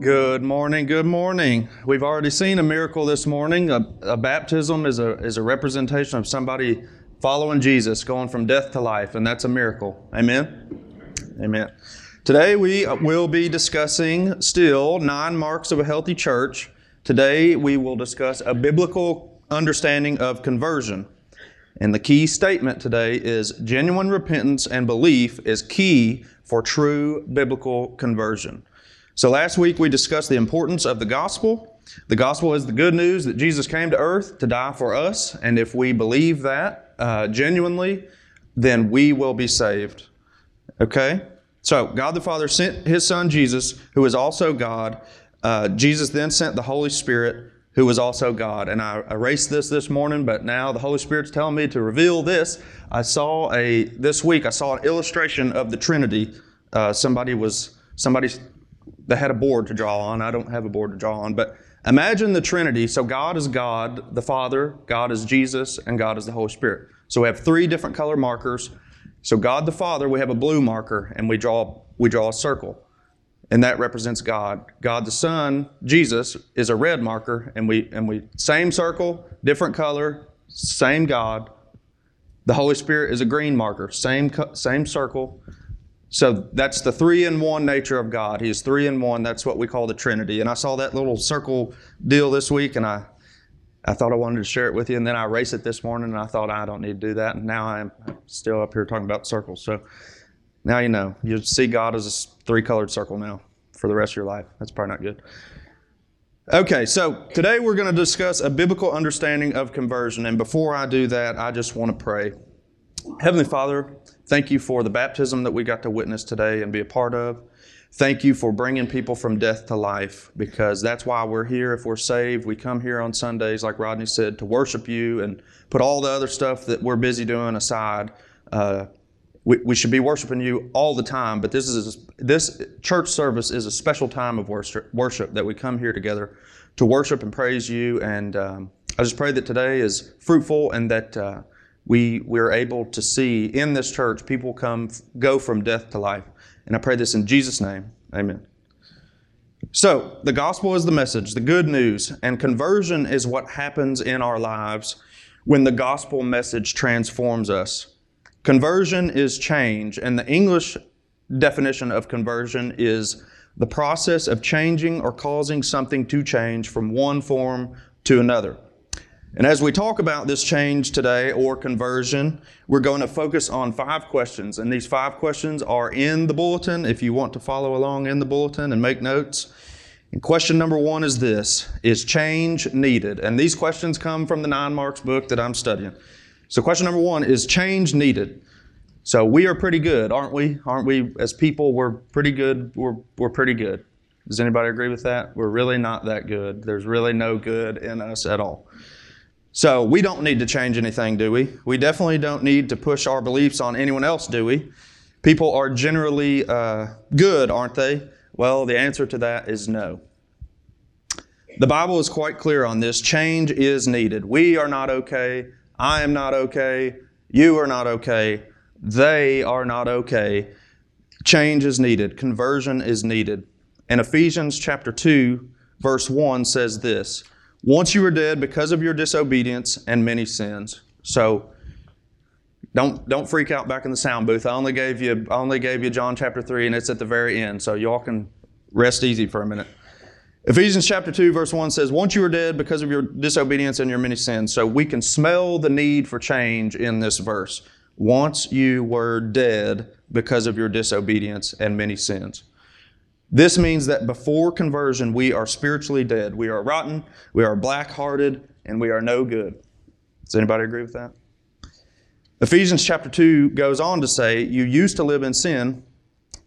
Good morning, good morning. We've already seen a miracle this morning. A, a, baptism is a, is a representation of somebody following Jesus, going from death to life, and that's a miracle. Amen? Amen. Today we uh, will be discussing still nine marks of a healthy church. Today we will discuss a biblical understanding of conversion. And the key statement today is genuine repentance and belief is key for true biblical conversion. So last week we discussed the importance of the gospel. The gospel is the good news that Jesus came to earth to die for us, and if we believe that uh, genuinely, then we will be saved. Okay? So God the Father sent His Son Jesus, who is also God. Uh, Jesus then sent the Holy Spirit, who was also God. And I erased this this morning, but now the Holy Spirit's telling me to reveal this. I saw a this week. I saw an illustration of the Trinity. Uh, somebody was somebody they had a board to draw on. I don't have a board to draw on, but imagine the Trinity. So God is God, the Father, God is Jesus, and God is the Holy Spirit. So we have three different color markers. So God the Father, we have a blue marker, and we draw we draw a circle, and that represents God. God the Son, Jesus, is a red marker, and we and we same circle, different color, same God. The Holy Spirit is a green marker, same same circle, so that's the three in one nature of God. He is three in one. That's what we call the Trinity. And I saw that little circle deal this week, and I, I thought I wanted to share it with you. And then I erased it this morning, and I thought I don't need to do that. And now I'm still up here talking about circles. So now you know. You see God as a three colored circle now for the rest of your life. That's probably not good. Okay, so today we're going to discuss a biblical understanding of conversion. And before I do that, I just want to pray. Heavenly Father, thank you for the baptism that we got to witness today and be a part of. Thank you for bringing people from death to life because that's why we're here. If we're saved, we come here on Sundays, like Rodney said, to worship you and put all the other stuff that we're busy doing aside. Uh, we, we, should be worshiping you all the time, but this is this church service is a special time of worship, worship that we come here together to worship and praise you. And um, I just pray that today is fruitful and that. Uh, we we're able to see in this church people come go from death to life. And I pray this in Jesus' name. Amen. So, the gospel is the message, the good news, and conversion is what happens in our lives when the gospel message transforms us. Conversion is change, and the English definition of conversion is the process of changing or causing something to change from one form to another. And as we talk about this change today or conversion, we're going to focus on five questions. And these five questions are in the bulletin if you want to follow along in the bulletin and make notes. And question number one is this Is change needed? And these questions come from the Nine Marks book that I'm studying. So, question number one is change needed? So, we are pretty good, aren't we? Aren't we, as people, we're pretty good. We're, we're pretty good. Does anybody agree with that? We're really not that good. There's really no good in us at all. So we don't need to change anything, do we? We definitely don't need to push our beliefs on anyone else, do we? People are generally uh, good, aren't they? Well, the answer to that is no. The Bible is quite clear on this. Change is needed. We are not okay. I am not okay. You are not okay. They are not okay. Change is needed. Conversion is needed. And Ephesians chapter 2, verse 1 says this once you were dead because of your disobedience and many sins. So don't don't freak out back in the sound booth. I only gave you I only gave you John chapter 3 and it's at the very end. So y'all can rest easy for a minute. Ephesians chapter 2 verse 1 says, "Once you were dead because of your disobedience and your many sins." So we can smell the need for change in this verse. Once you were dead because of your disobedience and many sins. This means that before conversion, we are spiritually dead. We are rotten, we are black hearted, and we are no good. Does anybody agree with that? Ephesians chapter 2 goes on to say, You used to live in sin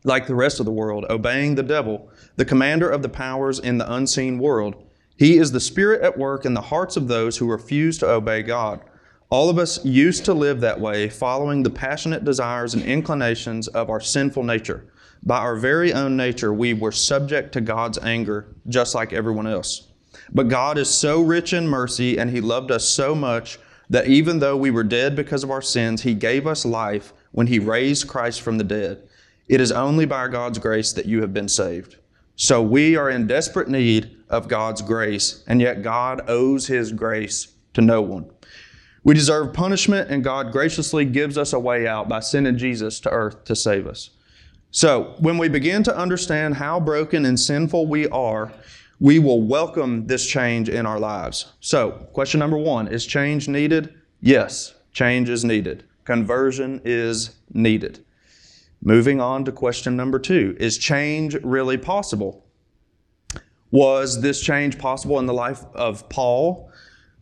like the rest of the world, obeying the devil, the commander of the powers in the unseen world. He is the spirit at work in the hearts of those who refuse to obey God. All of us used to live that way, following the passionate desires and inclinations of our sinful nature. By our very own nature, we were subject to God's anger, just like everyone else. But God is so rich in mercy, and He loved us so much that even though we were dead because of our sins, He gave us life when He raised Christ from the dead. It is only by God's grace that you have been saved. So we are in desperate need of God's grace, and yet God owes His grace to no one. We deserve punishment, and God graciously gives us a way out by sending Jesus to earth to save us. So, when we begin to understand how broken and sinful we are, we will welcome this change in our lives. So, question number one is change needed? Yes, change is needed. Conversion is needed. Moving on to question number two is change really possible? Was this change possible in the life of Paul?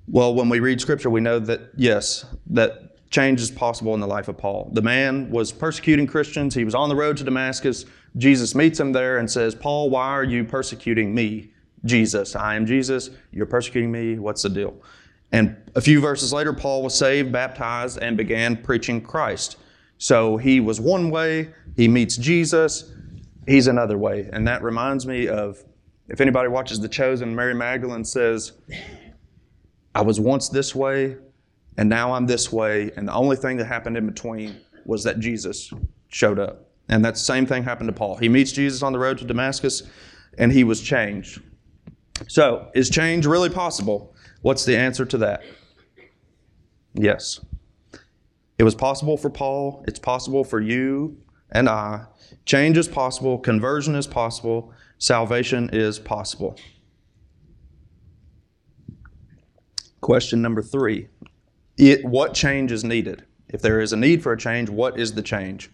Well, when we read scripture, we know that yes, that change is possible in the life of Paul. The man was persecuting Christians. He was on the road to Damascus. Jesus meets him there and says, Paul, why are you persecuting me? Jesus, I am Jesus. You're persecuting me. What's the deal? And a few verses later, Paul was saved, baptized, and began preaching Christ. So he was one way, he meets Jesus, he's another way. And that reminds me of if anybody watches The Chosen, Mary Magdalene says, I was once this way, and now I'm this way, and the only thing that happened in between was that Jesus showed up. And that same thing happened to Paul. He meets Jesus on the road to Damascus, and he was changed. So, is change really possible? What's the answer to that? Yes. It was possible for Paul, it's possible for you and I. Change is possible, conversion is possible, salvation is possible. Question number three it, What change is needed? If there is a need for a change, what is the change?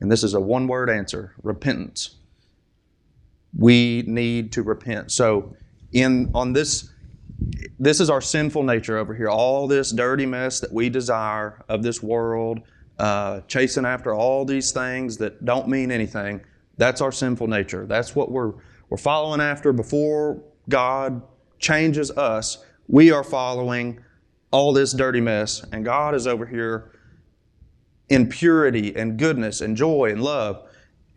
And this is a one word answer repentance. We need to repent. So, in on this, this is our sinful nature over here. All this dirty mess that we desire of this world, uh, chasing after all these things that don't mean anything. That's our sinful nature. That's what we're we're following after before God changes us we are following all this dirty mess, and God is over here in purity and goodness and joy and love.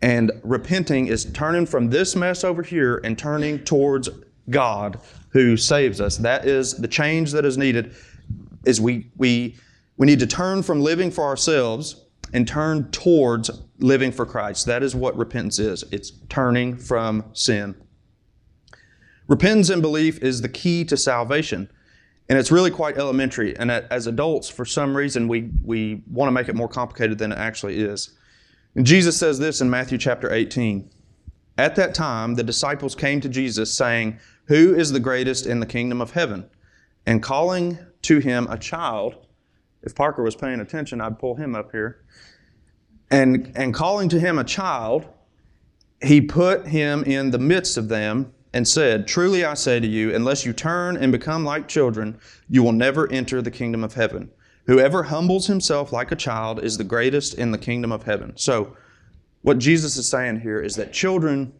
And repenting is turning from this mess over here and turning towards God who saves us. That is the change that is needed is we we we need to turn from living for ourselves and turn towards living for Christ. That is what repentance is. It's turning from sin. Repentance and belief is the key to salvation. And it's really quite elementary. And as adults, for some reason, we, we want to make it more complicated than it actually is. And Jesus says this in Matthew chapter 18. At that time, the disciples came to Jesus, saying, Who is the greatest in the kingdom of heaven? And calling to him a child, if Parker was paying attention, I'd pull him up here. And, and calling to him a child, he put him in the midst of them and said, Truly I say to you, unless you turn and become like children, you will never enter the kingdom of heaven. Whoever humbles himself like a child is the greatest in the kingdom of heaven. So, what Jesus is saying here is that children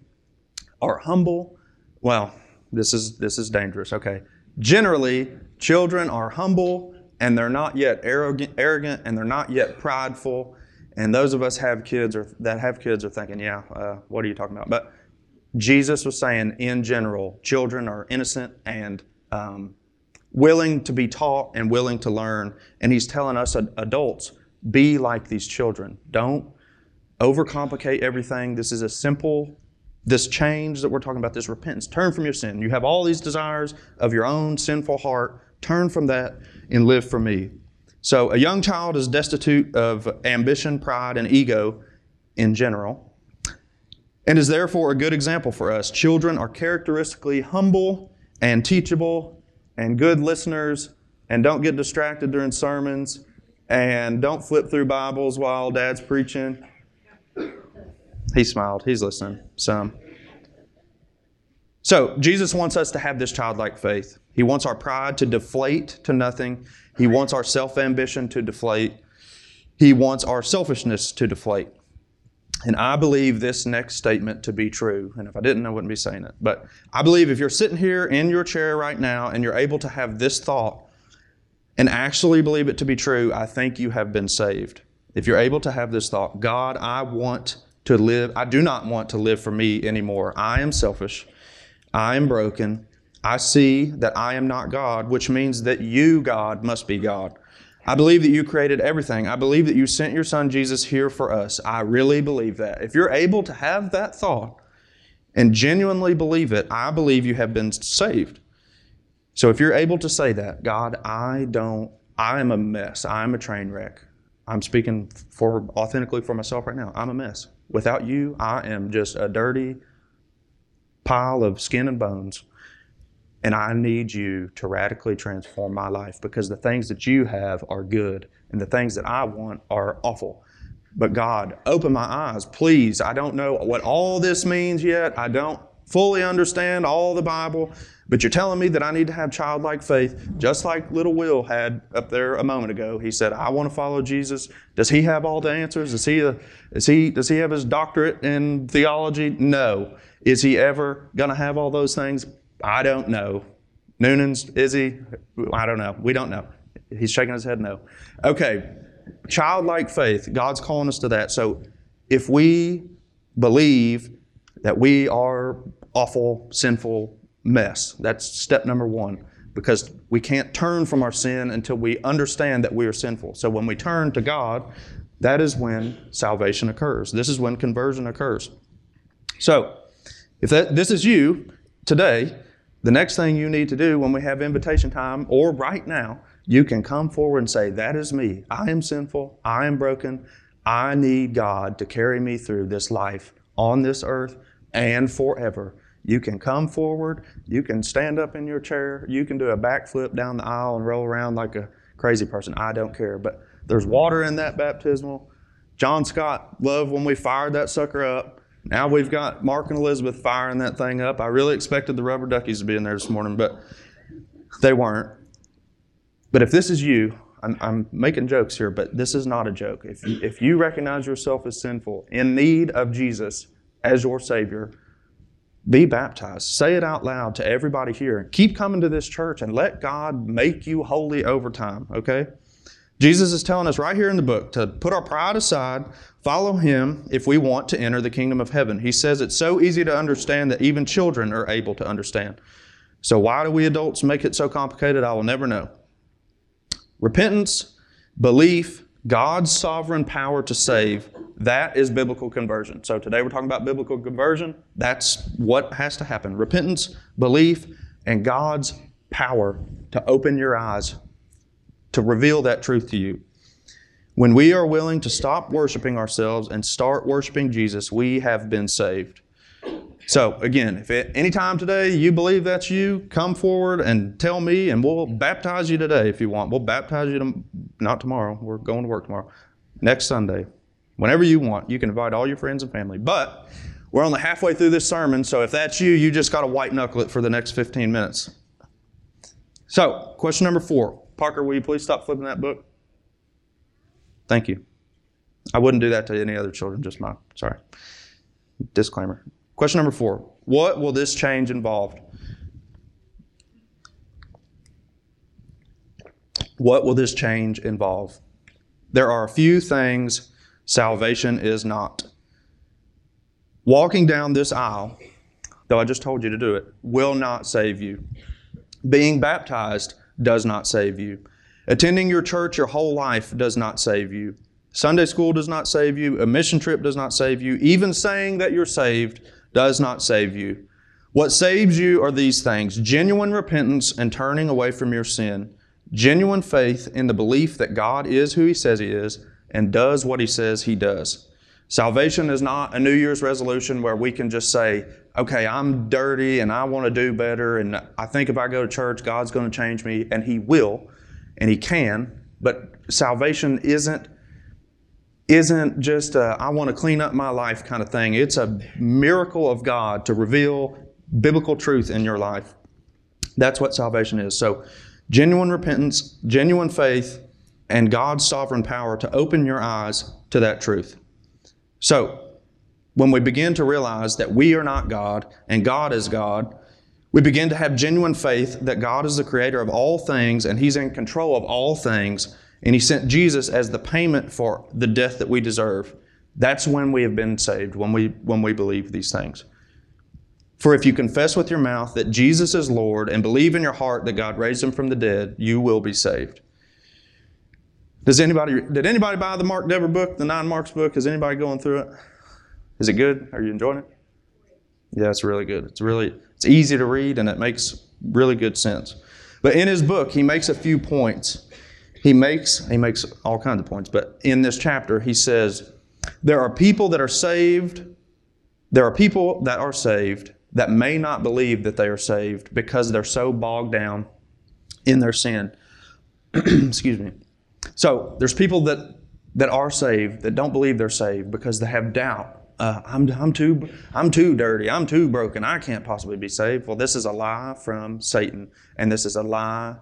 are humble. Well, this is this is dangerous. Okay. Generally, children are humble and they're not yet arrogant, arrogant and they're not yet prideful. And those of us have kids or that have kids are thinking, yeah, uh, what are you talking about? But Jesus was saying, in general, children are innocent and um, willing to be taught and willing to learn. And he's telling us adults, be like these children. Don't overcomplicate everything. This is a simple, this change that we're talking about, this repentance. Turn from your sin. You have all these desires of your own sinful heart. Turn from that and live for me. So, a young child is destitute of ambition, pride, and ego in general and is therefore a good example for us. Children are characteristically humble and teachable and good listeners and don't get distracted during sermons and don't flip through Bibles while dad's preaching. He smiled. He's listening some. So, Jesus wants us to have this childlike faith. He wants our pride to deflate to nothing. He wants our self ambition to deflate. He wants our selfishness to deflate. And I believe this next statement to be true. And if I didn't, I wouldn't be saying it. But I believe if you're sitting here in your chair right now and you're able to have this thought and actually believe it to be true, I think you have been saved. If you're able to have this thought, God, I want to live, I do not want to live for me anymore. I am selfish. I am broken. I see that I am not God, which means that you, God, must be God. I believe that you created everything. I believe that you sent your son Jesus here for us. I really believe that. If you're able to have that thought and genuinely believe it, I believe you have been saved. So if you're able to say that, God, I don't, I am a mess. I'm a train wreck. I'm speaking for authentically for myself right now. I'm a mess. Without you, I am just a dirty pile of skin and bones. And I need you to radically transform my life because the things that you have are good and the things that I want are awful. But God, open my eyes, please. I don't know what all this means yet. I don't fully understand all the Bible, but you're telling me that I need to have childlike faith, just like little Will had up there a moment ago. He said, "I want to follow Jesus." Does he have all the answers? Is he a, is he does he have his doctorate in theology? No. Is he ever going to have all those things? I don't know. Noonan's, is he? I don't know. We don't know. He's shaking his head no. Okay. Childlike faith, God's calling us to that. So if we believe that we are awful, sinful mess, that's step number one. Because we can't turn from our sin until we understand that we are sinful. So when we turn to God, that is when salvation occurs. This is when conversion occurs. So, if that, this is you today, the next thing you need to do when we have invitation time or right now, you can come forward and say, That is me. I am sinful. I am broken. I need God to carry me through this life on this earth and forever. You can come forward. You can stand up in your chair. You can do a backflip down the aisle and roll around like a crazy person. I don't care. But there's water in that baptismal. John Scott loved when we fired that sucker up. Now we've got Mark and Elizabeth firing that thing up. I really expected the rubber duckies to be in there this morning, but they weren't. But if this is you, I'm, I'm, making jokes here, but this is not a joke. If, if you recognize yourself as sinful, in need of Jesus as your Savior, be baptized. Say it out loud to everybody here. Keep coming to this church and let God make you holy over time, okay? Jesus is telling us right here in the book to put our pride aside, follow Him if we want to enter the kingdom of heaven. He says it's so easy to understand that even children are able to understand. So, why do we adults make it so complicated? I will never know. Repentance, belief, God's sovereign power to save, that is biblical conversion. So, today we're talking about biblical conversion. That's what has to happen repentance, belief, and God's power to open your eyes to reveal that truth to you. When we are willing to stop worshiping ourselves and start worshiping Jesus, we have been saved. So, again, if at any time today you believe that's you, come forward and tell me, and we'll baptize you today if you want. We'll baptize you to, not tomorrow. We're going to work tomorrow. Next Sunday. Whenever you want. You can invite all your friends and family. But we're only halfway through this sermon, so if that's you, you just got to white knuckle it for the next 15 minutes. So, question number four Parker, will you please stop flipping that book? Thank you. I wouldn't do that to any other children, just mine. Sorry. Disclaimer. Question number four What will this change involve? What will this change involve? There are a few things salvation is not. Walking down this aisle, though I just told you to do it, will not save you. Being baptized does not save you. Attending your church your whole life does not save you. Sunday school does not save you. A mission trip does not save you. Even saying that you're saved does not save you. What saves you are these things genuine repentance and turning away from your sin, genuine faith in the belief that God is who He says He is and does what He says He does. Salvation is not a New Year's resolution where we can just say, okay, I'm dirty and I want to do better, and I think if I go to church, God's going to change me, and He will, and He can. But salvation isn't isn't just a, I want to clean up my life kind of thing. It's a miracle of God to reveal biblical truth in your life. That's what salvation is. So, genuine repentance, genuine faith, and God's sovereign power to open your eyes to that truth. So, when we begin to realize that we are not God and God is God, we begin to have genuine faith that God is the creator of all things and He's in control of all things, and He sent Jesus as the payment for the death that we deserve. That's when we have been saved, when we, when we believe these things. For if you confess with your mouth that Jesus is Lord and believe in your heart that God raised him from the dead, you will be saved. Does anybody did anybody buy the Mark Dever book, the Nine Marks book? Is anybody going through it? Is it good? Are you enjoying it? Yeah, it's really good. It's really it's easy to read and it makes really good sense. But in his book, he makes a few points. He makes he makes all kinds of points, but in this chapter he says there are people that are saved there are people that are saved that may not believe that they are saved because they're so bogged down in their sin. Excuse me. So there's people that that are saved that don't believe they're saved because they have doubt. Uh, I'm, I'm too I'm too dirty. I'm too broken. I can't possibly be saved. Well, this is a lie from Satan, and this is a lie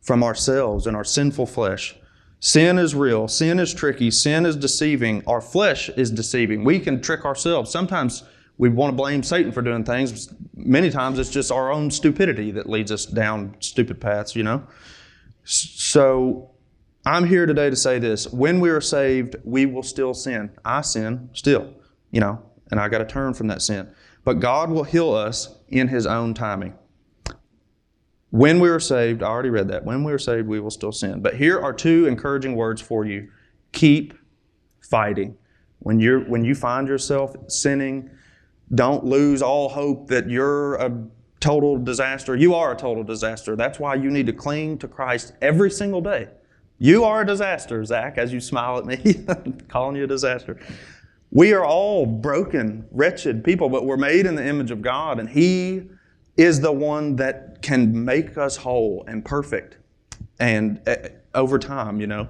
from ourselves and our sinful flesh. Sin is real. Sin is tricky. Sin is deceiving. Our flesh is deceiving. We can trick ourselves. Sometimes we want to blame Satan for doing things. Many times it's just our own stupidity that leads us down stupid paths, you know? So I'm here today to say this. When we are saved, we will still sin. I sin still, you know, and I got to turn from that sin. But God will heal us in His own timing. When we are saved, I already read that. When we are saved, we will still sin. But here are two encouraging words for you keep fighting. When, you're, when you find yourself sinning, don't lose all hope that you're a total disaster. You are a total disaster. That's why you need to cling to Christ every single day. You are a disaster, Zach, as you smile at me, calling you a disaster. We are all broken, wretched people, but we're made in the image of God, and He is the one that can make us whole and perfect and uh, over time, you know.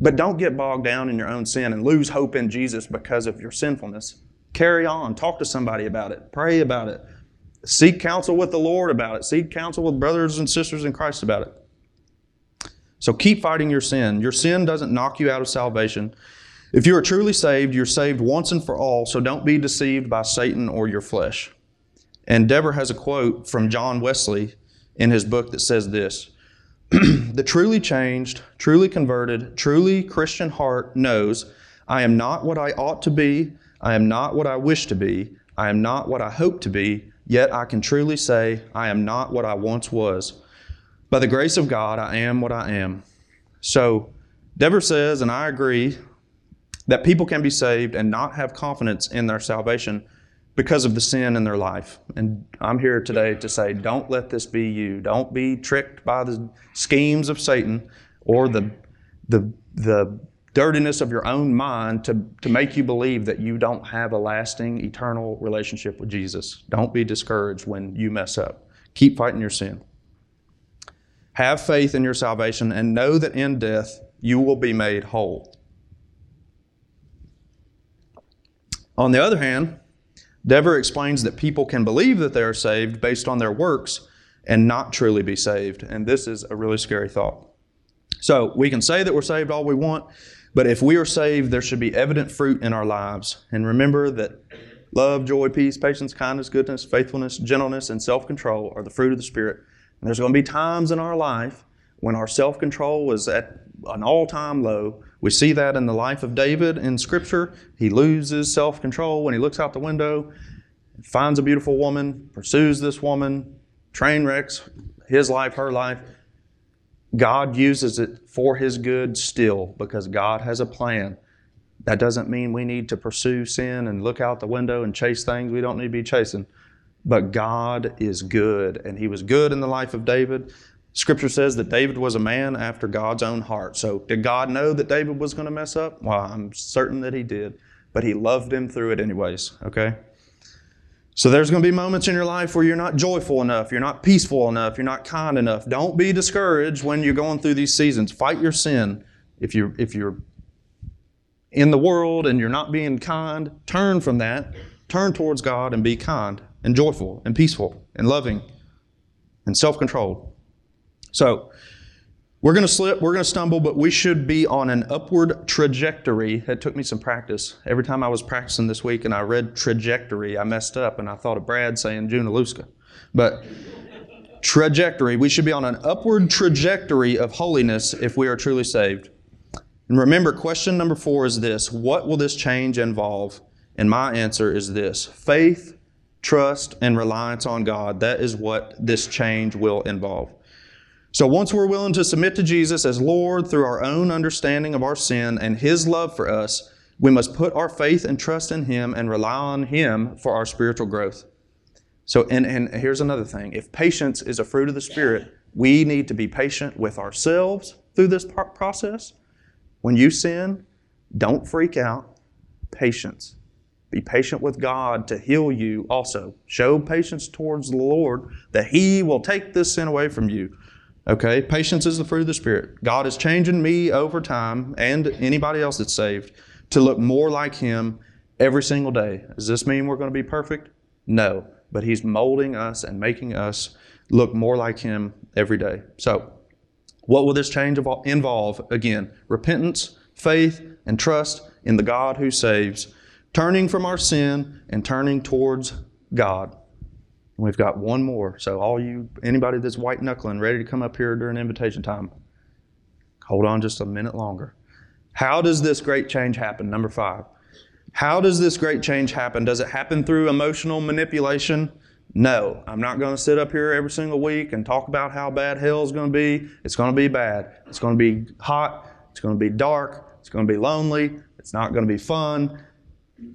But don't get bogged down in your own sin and lose hope in Jesus because of your sinfulness. Carry on. Talk to somebody about it. Pray about it. Seek counsel with the Lord about it. Seek counsel with brothers and sisters in Christ about it. So keep fighting your sin. Your sin doesn't knock you out of salvation. If you are truly saved, you're saved once and for all, so don't be deceived by Satan or your flesh. And Dever has a quote from John Wesley in his book that says this The truly changed, truly converted, truly Christian heart knows I am not what I ought to be, I am not what I wish to be, I am not what I hope to be, yet I can truly say I am not what I once was. By the grace of God, I am what I am. So, Dever says, and I agree, that people can be saved and not have confidence in their salvation because of the sin in their life. And I'm here today to say, don't let this be you. Don't be tricked by the schemes of Satan or the, the, the dirtiness of your own mind to, to make you believe that you don't have a lasting, eternal relationship with Jesus. Don't be discouraged when you mess up. Keep fighting your sin. Have faith in your salvation and know that in death you will be made whole. On the other hand, Dever explains that people can believe that they are saved based on their works and not truly be saved. And this is a really scary thought. So we can say that we're saved all we want, but if we are saved, there should be evident fruit in our lives. And remember that love, joy, peace, patience, kindness, goodness, faithfulness, gentleness, and self control are the fruit of the Spirit. And there's going to be times in our life when our self control is at an all time low. We see that in the life of David in Scripture. He loses self control when he looks out the window, finds a beautiful woman, pursues this woman, train wrecks his life, her life. God uses it for his good still because God has a plan. That doesn't mean we need to pursue sin and look out the window and chase things we don't need to be chasing. But God is good, and He was good in the life of David. Scripture says that David was a man after God's own heart. So, did God know that David was going to mess up? Well, I'm certain that he did, but he loved him through it anyways, okay? So, there's going to be moments in your life where you're not joyful enough, you're not peaceful enough, you're not kind enough. Don't be discouraged when you're going through these seasons. Fight your sin. If you're, if you're in the world and you're not being kind, turn from that. Turn towards God and be kind and joyful and peaceful and loving and self controlled. So, we're going to slip, we're going to stumble, but we should be on an upward trajectory. It took me some practice. Every time I was practicing this week and I read trajectory, I messed up and I thought of Brad saying Junaluska. But trajectory, we should be on an upward trajectory of holiness if we are truly saved. And remember, question number four is this What will this change involve? And my answer is this faith, trust, and reliance on God. That is what this change will involve. So once we're willing to submit to Jesus as Lord through our own understanding of our sin and His love for us, We must put our faith and trust in Him and rely on Him for our spiritual growth. So, and, and here's another thing if patience is a fruit of the Spirit, we need to be patient with ourselves through this process. When you sin, don't freak out. Patience. Be patient with God to heal you also. Show patience towards the Lord that He will take this sin away from you. Okay? Patience is the fruit of the Spirit. God is changing me over time and anybody else that's saved to look more like Him every single day. Does this mean we're going to be perfect? No. But He's molding us and making us look more like Him every day. So, what will this change involve? Again, repentance, faith, and trust in the God who saves, turning from our sin and turning towards God. We've got one more. So, all you, anybody that's white knuckling, ready to come up here during invitation time, hold on just a minute longer. How does this great change happen? Number five. How does this great change happen? Does it happen through emotional manipulation? No, I'm not going to sit up here every single week and talk about how bad hell is going to be. It's going to be bad. It's going to be hot. It's going to be dark. It's going to be lonely. It's not going to be fun.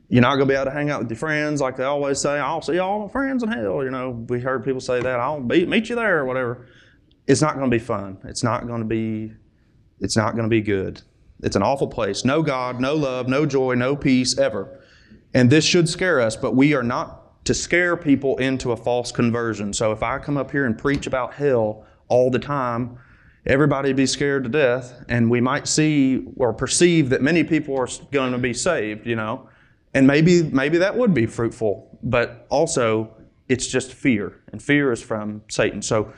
You're not going to be able to hang out with your friends like they always say. I'll see all my friends in hell. You know, we heard people say that. I'll meet you there or whatever. It's not going to be fun. It's not going to be. It's not going to be good. It's an awful place. No God, no love, no joy, no peace ever. And this should scare us, but we are not to scare people into a false conversion. So if I come up here and preach about hell all the time, everybody be scared to death, and we might see or perceive that many people are going to be saved, you know. And maybe maybe that would be fruitful, but also it's just fear, and fear is from Satan. So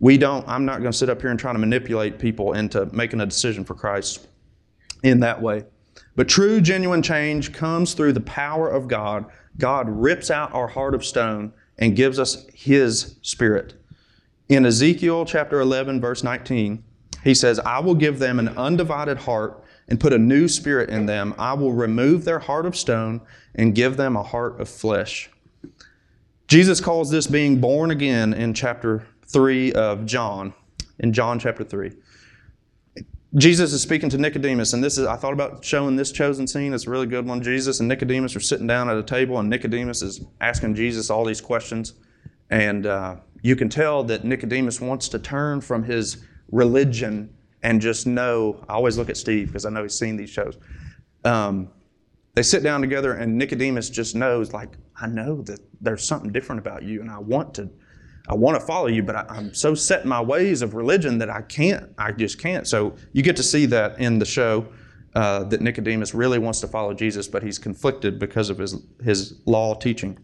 we don't I'm not going to sit up here and try to manipulate people into making a decision for Christ in that way. But true genuine change comes through the power of God God rips out our heart of stone and gives us His Spirit. In Ezekiel chapter 11, verse 19, he says, I will give them an undivided heart and put a new spirit in them. I will remove their heart of stone and give them a heart of flesh. Jesus calls this being born again in chapter 3 of John, in John chapter 3. Jesus is speaking to Nicodemus, and this is, I thought about showing this chosen scene. It's a really good one. Jesus and Nicodemus are sitting down at a table, and Nicodemus is asking Jesus all these questions. And uh, you can tell that Nicodemus wants to turn from his religion and just know. I always look at Steve because I know he's seen these shows. Um, they sit down together, and Nicodemus just knows, like, I know that there's something different about you, and I want to I want to follow you, but I, am so set in my ways of religion that I can't. I just can't. So you get to see that in the show uh, that Nicodemus really wants to follow Jesus, but he's conflicted because of his his law teaching.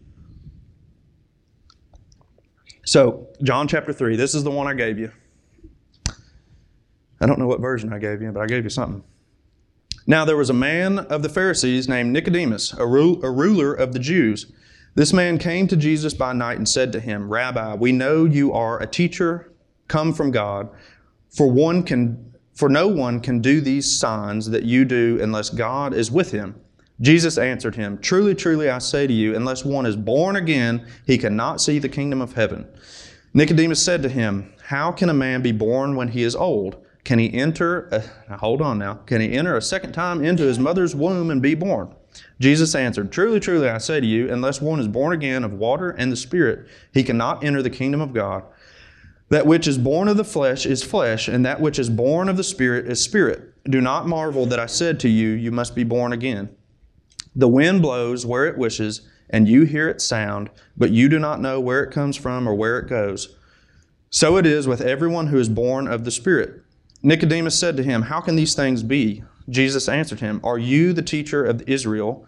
So John chapter three. This is the one I gave you. I don't know what version I gave you, but I gave you something. Now there was a man of the Pharisees named Nicodemus, a, ru- a ruler of the Jews. This man came to Jesus by night and said to him, Rabbi, we know you are a teacher come from God, for one can for no one can do these signs that you do unless God is with him. Jesus answered him, Truly, truly, I say to you, unless one is born again, he cannot see the kingdom of heaven. Nicodemus said to him, How can a man be born when he is old? Can he enter, uh, a, hold on now, can he enter a second time into his mother's womb and be born? Jesus answered, Truly, truly, I say to you, unless one is born again of water and the Spirit, he cannot enter the kingdom of God. That which is born of the flesh is flesh, and that which is born of the Spirit is spirit. Do not marvel that I said to you, You must be born again. The wind blows where it wishes, and you hear its sound, but you do not know where it comes from or where it goes. So it is with everyone who is born of the Spirit. Nicodemus said to him, How can these things be? Jesus answered him, Are you the teacher of Israel,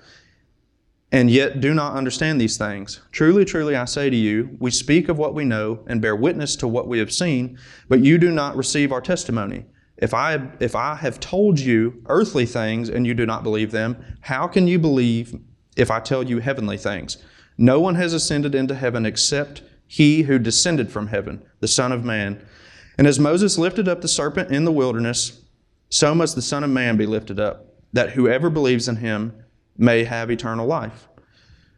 and yet do not understand these things? Truly, truly, I say to you, we speak of what we know and bear witness to what we have seen, but you do not receive our testimony. If I, if I have told you earthly things and you do not believe them, how can you believe if I tell you heavenly things? No one has ascended into heaven except he who descended from heaven, the Son of Man. And as Moses lifted up the serpent in the wilderness, so must the Son of Man be lifted up, that whoever believes in him may have eternal life.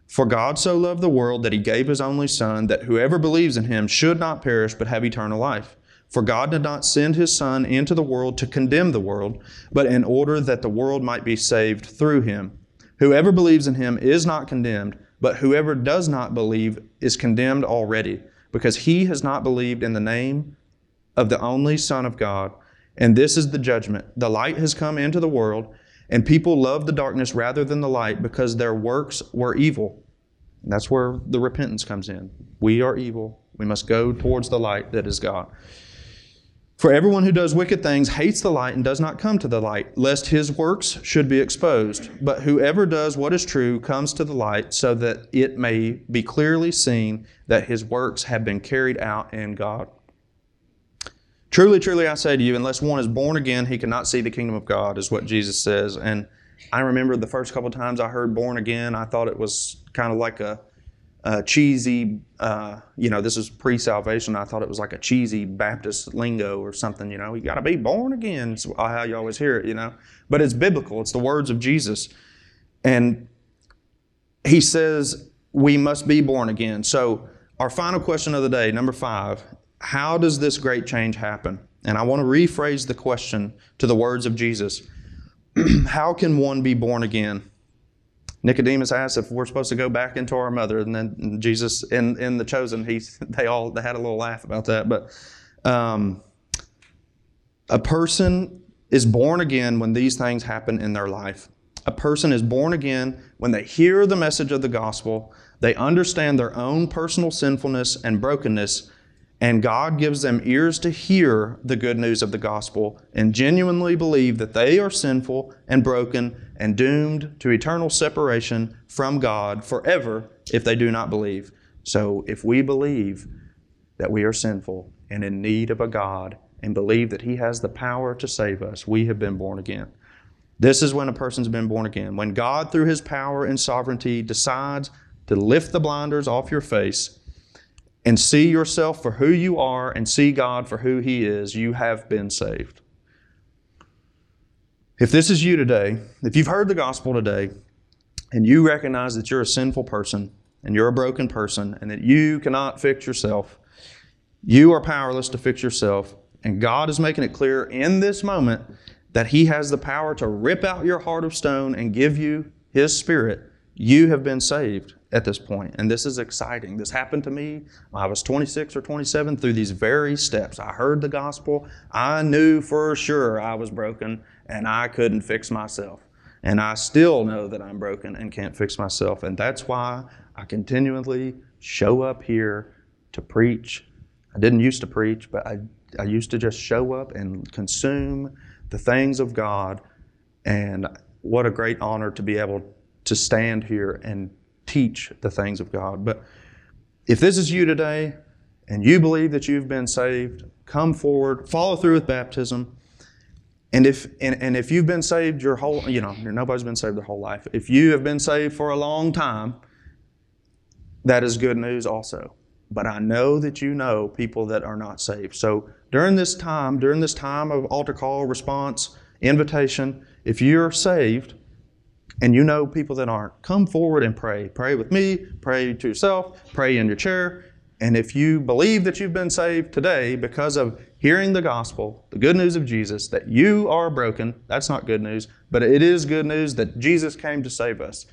For God so loved the world that he gave his only Son, that whoever believes in him should not perish but have eternal life. For God did not send his Son into the world to condemn the world, but in order that the world might be saved through him. Whoever believes in him is not condemned, but whoever does not believe is condemned already, because he has not believed in the name of the only Son of God. And this is the judgment. The light has come into the world, and people love the darkness rather than the light because their works were evil. And that's where the repentance comes in. We are evil. We must go towards the light that is God. For everyone who does wicked things hates the light and does not come to the light, lest his works should be exposed. But whoever does what is true comes to the light, so that it may be clearly seen that his works have been carried out in God. Truly, truly, I say to you, unless one is born again, he cannot see the kingdom of God, is what Jesus says. And I remember the first couple times I heard born again, I thought it was kind of like a uh, cheesy, uh, you know, this is pre salvation. I thought it was like a cheesy Baptist lingo or something, you know, you got to be born again. It's how you always hear it, you know. But it's biblical, it's the words of Jesus. And he says we must be born again. So, our final question of the day, number five how does this great change happen? And I want to rephrase the question to the words of Jesus How can one be born again? Nicodemus asked if we're supposed to go back into our mother, and then Jesus in in the chosen, he they all they had a little laugh about that. But um, a person is born again when these things happen in their life. A person is born again when they hear the message of the gospel, they understand their own personal sinfulness and brokenness, and God gives them ears to hear the good news of the gospel and genuinely believe that they are sinful and broken and doomed to eternal separation from God forever if they do not believe. So, if we believe that we are sinful and in need of a God and believe that He has the power to save us, we have been born again. This is when a person's been born again. When God, through His power and sovereignty, decides to lift the blinders off your face and see yourself for who you are and see God for who He is, you have been saved. If this is you today, if you've heard the gospel today, and you recognize that you're a sinful person and you're a broken person and that you cannot fix yourself, you are powerless to fix yourself, and God is making it clear in this moment that He has the power to rip out your heart of stone and give you His Spirit, you have been saved at this. And this is exciting. This happened to me I was 26 or 27 through these very steps. I heard the gospel. I knew for sure I was broken and I couldn't fix myself. And I still know that I'm broken and can't fix myself. And that's why I continually show up here to preach. I didn't used to preach, but I, I used to just show up and consume the things of God. And what a great honor to be able to stand here and teach the things of God. But if this is you today and you believe that you've been saved, come forward, follow through with baptism. And if and, and if you've been saved your whole, you know, nobody's been saved their whole life. If you have been saved for a long time, that is good news also. But I know that you know people that are not saved. So during this time, during this time of altar call, response, invitation, if you're saved, and you know people that aren't, come forward and pray. Pray with me, pray to yourself, pray in your chair. And if you believe that you've been saved today because of hearing the gospel, the good news of Jesus, that you are broken, that's not good news, but it is good news that Jesus came to save us.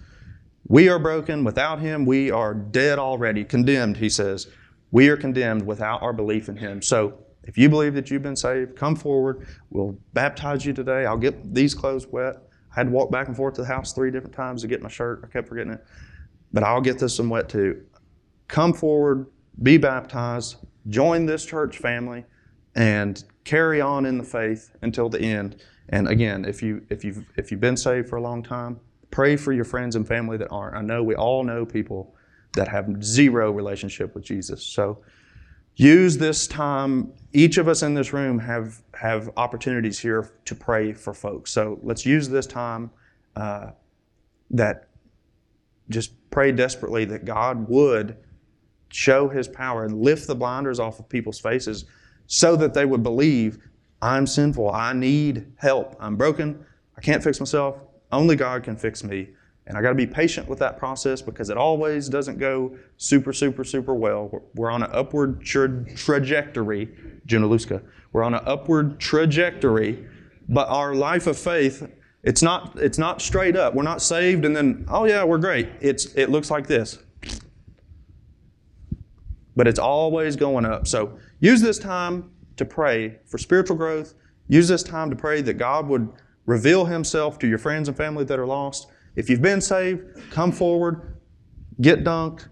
We are broken. Without Him, we are dead already, condemned, He says. We are condemned without our belief in Him. So if you believe that you've been saved, come forward. We'll baptize you today. I'll get these clothes wet. I had to walk back and forth to the house three different times to get my shirt. I kept forgetting it. But I'll get this some wet too. Come forward, be baptized, join this church family, and carry on in the faith until the end. And again, if you if you've if you've been saved for a long time, pray for your friends and family that aren't. I know we all know people that have zero relationship with Jesus. So use this time. Each of us in this room have have opportunities here to pray for folks. So let's use this time uh, that just pray desperately that God would show His power and lift the blinders off of people's faces, so that they would believe I'm sinful. I need help. I'm broken. I can't fix myself. Only God can fix me. And I got to be patient with that process because it always doesn't go super, super, super well. We're on an upward tra- trajectory, Junaluska. We're on an upward trajectory, but our life of faith, it's not, it's not straight up. We're not saved and then, oh yeah, we're great. It's, it looks like this. But it's always going up. So use this time to pray for spiritual growth. Use this time to pray that God would reveal Himself to your friends and family that are lost. If you've been saved, come forward, get dunked,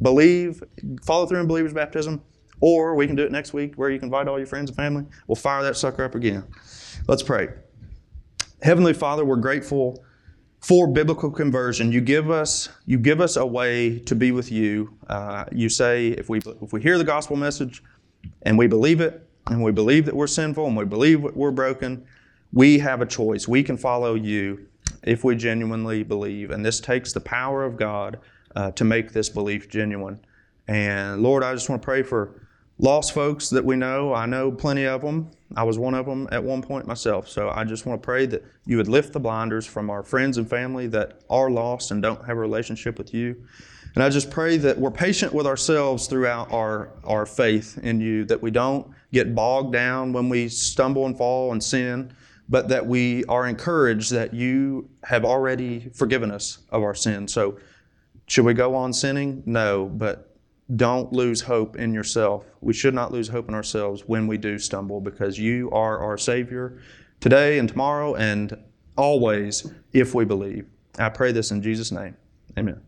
believe, follow through in believer's baptism, or we can do it next week where you can invite all your friends and family. We'll fire that sucker up again. Let's pray. Heavenly Father, we're grateful for biblical conversion. You give us you give us a way to be with you. Uh, you say if we if we hear the gospel message and we believe it, and we believe that we're sinful, and we believe we're broken, we have a choice. We can follow you if we genuinely believe, and this takes the power of God uh, to make this belief genuine. And Lord, I just want to pray for lost folks that we know. I know plenty of them. I was one of them at one point myself. So I just want to pray that you would lift the blinders from our friends and family that are lost and don't have a relationship with you. And I just pray that we're patient with ourselves throughout our, our faith in you, that we don't get bogged down when we stumble and fall and sin, but that we are encouraged that you have already forgiven us of our sin. So should we go on sinning? No, but don't lose hope in yourself. We should not lose hope in ourselves when we do stumble because you are our Savior today and tomorrow and always if we believe. I pray this in Jesus' name. Amen.